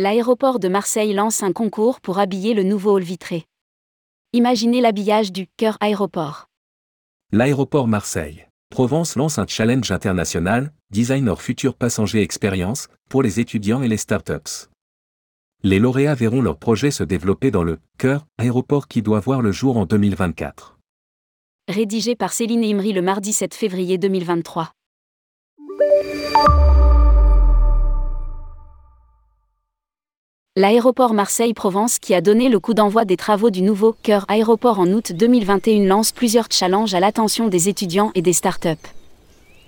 L'aéroport de Marseille lance un concours pour habiller le nouveau hall vitré. Imaginez l'habillage du cœur aéroport. L'aéroport Marseille. Provence lance un challenge international, Designer Future Passenger Experience, pour les étudiants et les startups. Les lauréats verront leur projet se développer dans le cœur aéroport qui doit voir le jour en 2024. Rédigé par Céline Imri le mardi 7 février 2023. L'aéroport Marseille-Provence qui a donné le coup d'envoi des travaux du nouveau cœur aéroport en août 2021 lance plusieurs challenges à l'attention des étudiants et des startups.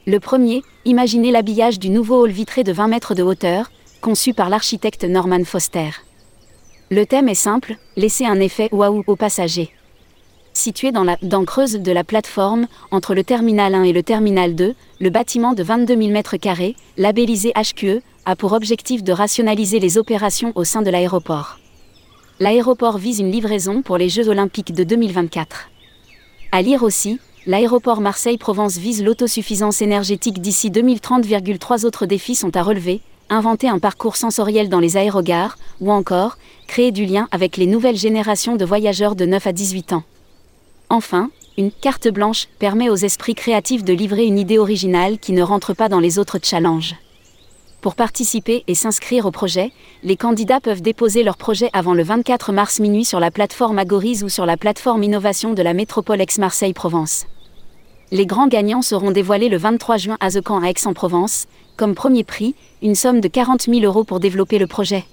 Le premier, imaginez l'habillage du nouveau hall vitré de 20 mètres de hauteur, conçu par l'architecte Norman Foster. Le thème est simple, laisser un effet waouh aux passagers. Situé dans la dent creuse de la plateforme, entre le terminal 1 et le terminal 2, le bâtiment de 22 000 m2, labellisé HQE, a pour objectif de rationaliser les opérations au sein de l'aéroport. L'aéroport vise une livraison pour les Jeux olympiques de 2024. À lire aussi, l'aéroport Marseille-Provence vise l'autosuffisance énergétique d'ici 2030. Trois autres défis sont à relever, inventer un parcours sensoriel dans les aérogares, ou encore, créer du lien avec les nouvelles générations de voyageurs de 9 à 18 ans. Enfin, une carte blanche permet aux esprits créatifs de livrer une idée originale qui ne rentre pas dans les autres challenges. Pour participer et s'inscrire au projet, les candidats peuvent déposer leur projet avant le 24 mars minuit sur la plateforme Agorise ou sur la plateforme Innovation de la métropole Aix-Marseille-Provence. Les grands gagnants seront dévoilés le 23 juin à The Camp à Aix-en-Provence, comme premier prix, une somme de 40 000 euros pour développer le projet.